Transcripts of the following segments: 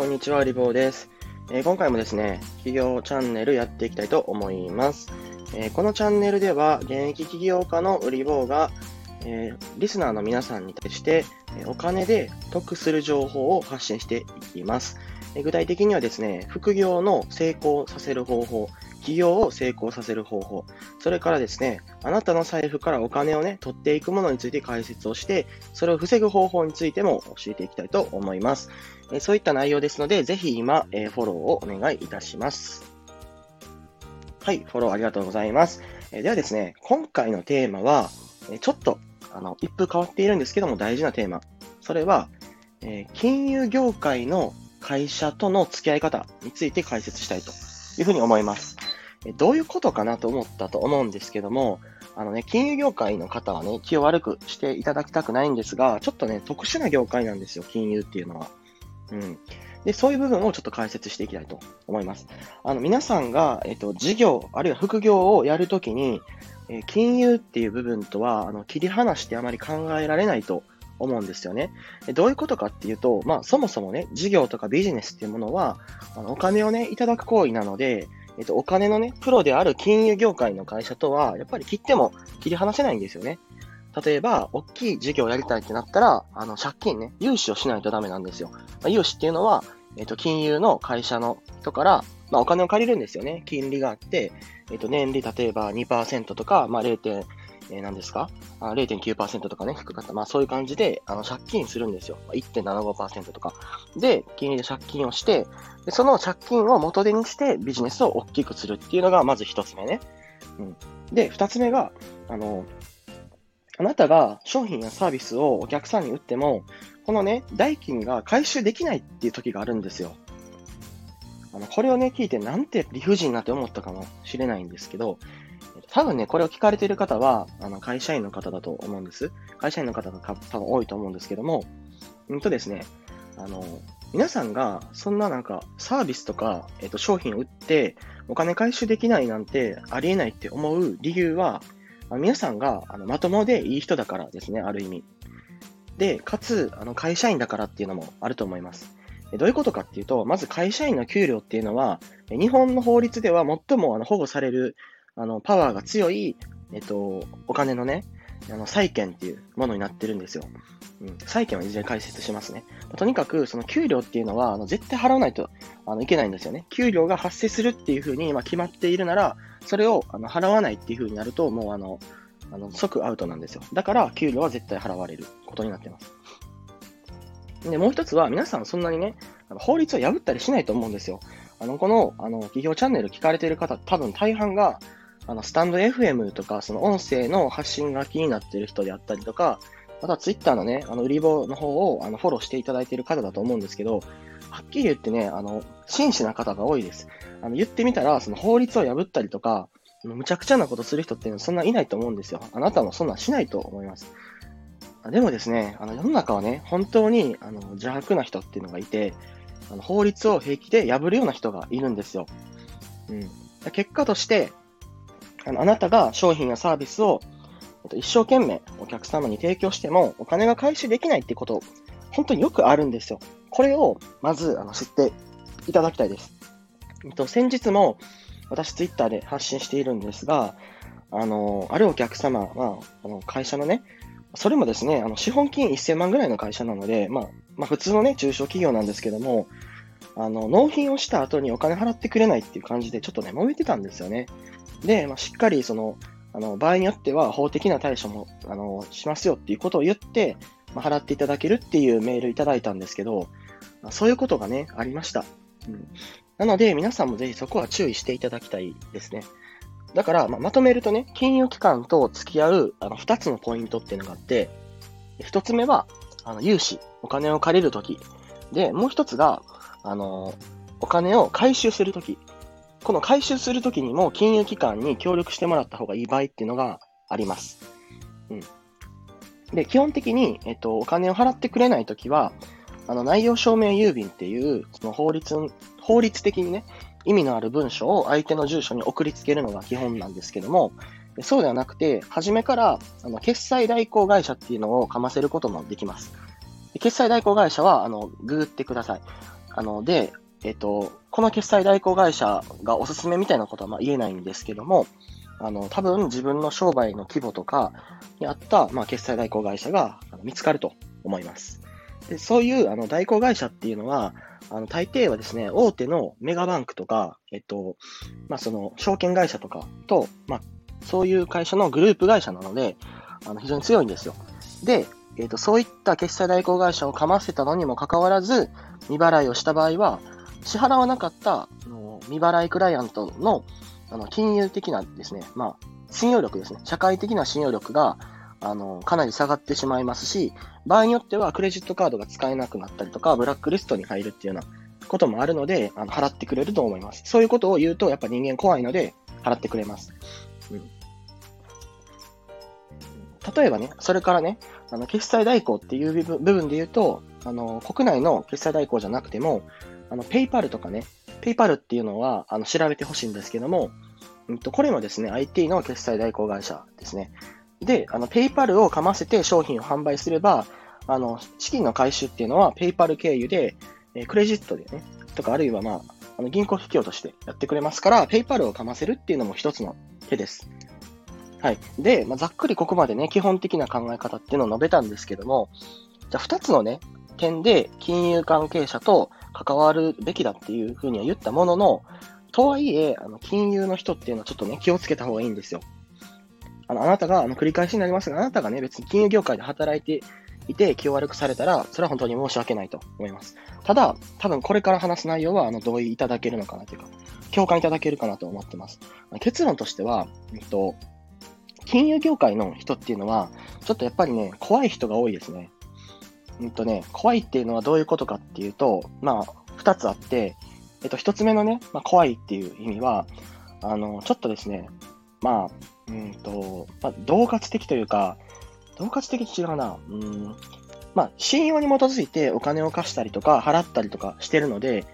こんにちは、リボーです、えー、今回もですね、企業チャンネルやっていきたいと思います。えー、このチャンネルでは、現役起業家の売り棒が、えー、リスナーの皆さんに対して、えお金で得する情報を発信していきます。え具体的にはですね、副業の成功させる方法、起業を成功させる方法、それからですね、あなたの財布からお金をね、取っていくものについて解説をして、それを防ぐ方法についても教えていきたいと思います。えそういった内容ですので、ぜひ今、えフォローをお願いいたします。はい、フォローありがとうございます。えではですね、今回のテーマは、えちょっと、あの、一風変わっているんですけども大事なテーマ。それは、え金融業界の会社との付き合い方について解説したいというふうに思います。どういうことかなと思ったと思うんですけども、あのね、金融業界の方はね、気を悪くしていただきたくないんですが、ちょっとね、特殊な業界なんですよ、金融っていうのは。うん。で、そういう部分をちょっと解説していきたいと思います。あの、皆さんが、えっと、事業、あるいは副業をやるときに、え金融っていう部分とは、あの、切り離してあまり考えられないと思うんですよね。どういうことかっていうと、まあ、そもそもね、事業とかビジネスっていうものは、あのお金をね、いただく行為なので、えっと、お金のね、プロである金融業界の会社とは、やっぱり切っても切り離せないんですよね。例えば、大きい事業をやりたいってなったら、あの、借金ね、融資をしないとダメなんですよ。まあ、融資っていうのは、えっと、金融の会社の人から、まあ、お金を借りるんですよね。金利があって、えっと、年利、例えば2%とか、まあ、0. えー、何ですか？あ ?0.9% とかね、低かった。まあそういう感じで、あの、借金するんですよ。1.75%とか。で、金利で借金をして、でその借金を元手にしてビジネスを大きくするっていうのが、まず一つ目ね。うん。で、二つ目が、あの、あなたが商品やサービスをお客さんに売っても、このね、代金が回収できないっていう時があるんですよ。あの、これをね、聞いてなんて理不尽なって思ったかもしれないんですけど、多分ね、これを聞かれている方は、あの、会社員の方だと思うんです。会社員の方が多分多いと思うんですけども、うんとですね、あの、皆さんがそんななんかサービスとか、えっと、商品を売ってお金回収できないなんてありえないって思う理由は、皆さんがあのまともでいい人だからですね、ある意味。で、かつ、あの会社員だからっていうのもあると思います。どういうことかっていうと、まず会社員の給料っていうのは、日本の法律では最もあの保護されるあの、パワーが強い、えっと、お金のね、あの、債券っていうものになってるんですよ。うん。債券はいずれ解説しますね。とにかく、その給料っていうのは、あの、絶対払わないと、あの、いけないんですよね。給料が発生するっていうふうに、まあ、決まっているなら、それを、あの、払わないっていうふうになると、もう、あの、あの、即アウトなんですよ。だから、給料は絶対払われることになってます。で、もう一つは、皆さんそんなにね、法律を破ったりしないと思うんですよ。あの、この、あの、企業チャンネル聞かれている方、多分大半が、あの、スタンド FM とか、その音声の発信が気になっている人であったりとか、またツイッターのね、あの、売り棒の方を、あの、フォローしていただいている方だと思うんですけど、はっきり言ってね、あの、真摯な方が多いです。あの、言ってみたら、その法律を破ったりとか、むちゃくちゃなことする人っていうのはそんないないと思うんですよ。あなたもそんなんしないと思います。でもですね、あの世の中はね、本当にあの邪悪な人っていうのがいて、あの法律を平気で破るような人がいるんですよ。うん。結果として、あのあなたが商品やサービスを一生懸命お客様に提供してもお金が回収できないってこと、本当によくあるんですよ。これをまずあの知っていただきたいです。えっと先日も私ツイッターで発信しているんですが、あの、あるお客様は、あの会社のね、それもですね、あの資本金1000万ぐらいの会社なので、まあ、まあ、普通のね、中小企業なんですけども、あの、納品をした後にお金払ってくれないっていう感じで、ちょっとね、揉めてたんですよね。で、まあ、しっかりその、あの、場合によっては法的な対処も、あの、しますよっていうことを言って、まあ、払っていただけるっていうメールいただいたんですけど、まあ、そういうことがね、ありました。うん。なので、皆さんもぜひそこは注意していただきたいですね。だから、まあ、まとめるとね、金融機関と付き合う、あの、二つのポイントっていうのがあって、一つ目は、あの、融資、お金を借りるとき。で、もう一つが、あの、お金を回収するとき。この回収するときにも金融機関に協力してもらった方がいい場合っていうのがあります。うん。で、基本的に、えっと、お金を払ってくれないときは、あの、内容証明郵便っていう、その法律、法律的にね、意味のある文書を相手の住所に送りつけるのが基本なんですけども、そうではなくて、初めから、あの、決済代行会社っていうのをかませることもできます。決済代行会社は、あの、ググってください。あの、で、えっ、と、この決済代行会社がおすすめみたいなことはま言えないんですけども、あの、多分自分の商売の規模とかにあった、まあ、決済代行会社が見つかると思います。でそういうあの代行会社っていうのは、あの大抵はですね、大手のメガバンクとか、えっと、まあ、その証券会社とかと、まあ、そういう会社のグループ会社なので、あの非常に強いんですよ。で、えっと、そういった決済代行会社をかませたのにもかかわらず、未払いをした場合は、支払わなかったの未払いクライアントのあの金融的なですね、まあ、信用力ですね、社会的な信用力があのかなり下がってしまいますし、場合によってはクレジットカードが使えなくなったりとか、ブラックリストに入るっていうようなこともあるので、あの払ってくれると思います。そういうことを言うと、やっぱ人間怖いので、払ってくれます。うん、例えばね、それからね、あの決済代行っていう部分で言うと、あの国内の決済代行じゃなくても、あの PayPal とかね、 PayPal っていうのはあの調べてほしいんですけども、うんと、これもですね、IT の決済代行会社ですね。で、あの、 PayPal をかませて商品を販売すれば、あの、資金の回収っていうのは PayPal 経由で、えクレジットでね、とかあるいはまあ、あの銀行引き落としてやってくれますから、ペイパルをかませるっていうのも一つの手です。はい。で、まあ、ざっくりここまでね、基本的な考え方っていうのを述べたんですけども、じゃあ二つのね、点で金融関係者と関わるべきだっていうふうには言ったものの、とはいえ、あの金融の人っていうのはちょっとね、気をつけた方がいいんですよ。あの、あなたが、あの、繰り返しになりますが、あなたがね、別に金融業界で働いていて気を悪くされたら、それは本当に申し訳ないと思います。ただ、多分これから話す内容は、あの、同意いただけるのかなというか、共感いただけるかなと思ってます。結論としては、えっと、金融業界の人っていうのは、ちょっとやっぱりね、怖い人が多いですね。うんとね、怖いっていうのはどういうことかっていうと、まあ、二つあって、えっと、一つ目のね、まあ、怖いっていう意味は、あの、ちょっとですね、まあ、うんと、まあ、同活的というか、同活的違うな。うん。まあ、信用に基づいてお金を貸したりとか、払ったりとかしてるので、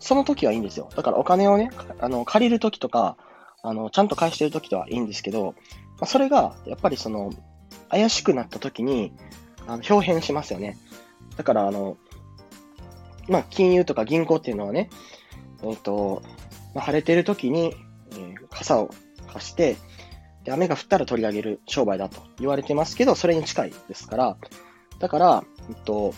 その時はいいんですよ。だからお金をね、あの、借りる時とか、あの、ちゃんと返してる時とはいいんですけど、まあ、それが、やっぱりその、怪しくなった時に、あの、表変しますよね。だから、あの、まあ、金融とか銀行っていうのはね、えっ、ー、と、まあ、晴れてる時に、えー、傘を貸して、で、雨が降ったら取り上げる商売だと言われてますけど、それに近いですから、だから、えっと、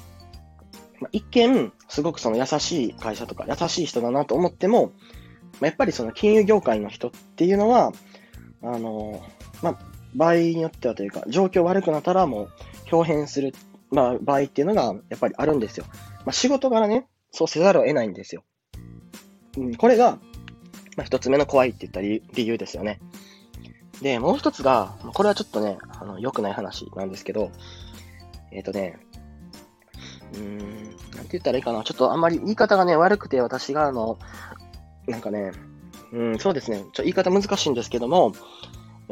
まあ、一見、すごくその優しい会社とか、優しい人だなと思っても、まあ、やっぱりその金融業界の人っていうのは、あの、まあ、場合によってはというか、状況悪くなったらもう、表変する、まあ、場合っていうのがやっぱりあるんですよ。まあ、仕事柄ね、そうせざるを得ないんですよ。うん、これが、まあ、一つ目の怖いって言った理由ですよね。で、もう一つが、これはちょっとね、あの、良くない話なんですけど、えっ、ー、とね、うーん、なんて言ったらいいかな。ちょっとあんまり言い方がね、悪くて、私があの、なんかね、うん、そうですね。ちょ言い方難しいんですけども、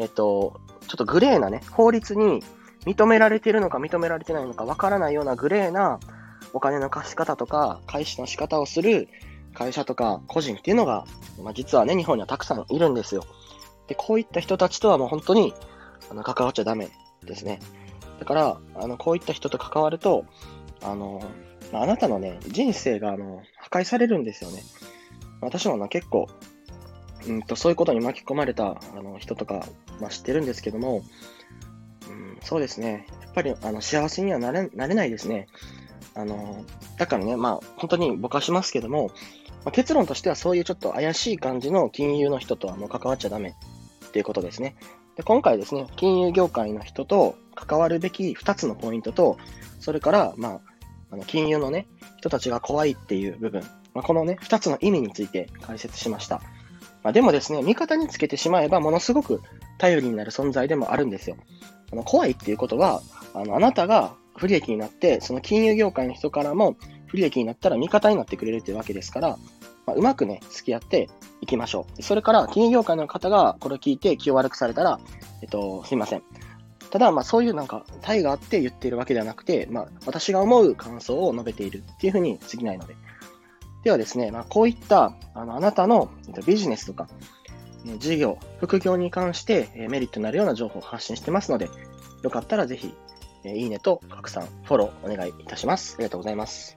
えっ、と、ちょっとグレーなね、法律に認められてるのか認められてないのかわからないようなグレーなお金の貸し方とか、返しの仕方をする会社とか個人っていうのが、まあ、実はね、日本にはたくさんいるんですよ。で、こういった人たちとはもう本当に、あの、関わっちゃダメですね。だから、あの、こういった人と関わると、あのま、あなたのね、人生が、あの、破壊されるんですよね。私もな、結構、うんと、そういうことに巻き込まれた、あの、人とか、まあ、知ってるんですけども、うん、そうですね。やっぱり、あの、幸せにはなれ、なれないですね。あの、だからね、まあ、本当にぼかしますけども、まあ、結論としてはそういうちょっと怪しい感じの金融の人とはもう関わっちゃダメっていうことですね。で今回ですね、金融業界の人と関わるべき2つのポイントと、それから、まあ、あの金融のね、人たちが怖いっていう部分、まあ、このね、2つの意味について解説しました。まあ、でもですね、味方につけてしまえば、ものすごく頼りになる存在でもあるんですよ。あの怖いっていうことは、あのあなたが不利益になって、その金融業界の人からも不利益になったら味方になってくれるっていうわけですから、まあ、うまくね、付き合っていきましょう。それから、金融業界の方がこれを聞いて気を悪くされたら、えっと、すいません。ただ、まあ、そういうなんか、対があって言っているわけではなくて、まあ、私が思う感想を述べているっていうふうに過ぎないので。ではですね、まあ、こういった、あの、あなたのビジネスとか、事業、副業に関してメリットになるような情報を発信してますので、よかったらぜひ、いいねと拡散、フォローお願いいたします。ありがとうございます。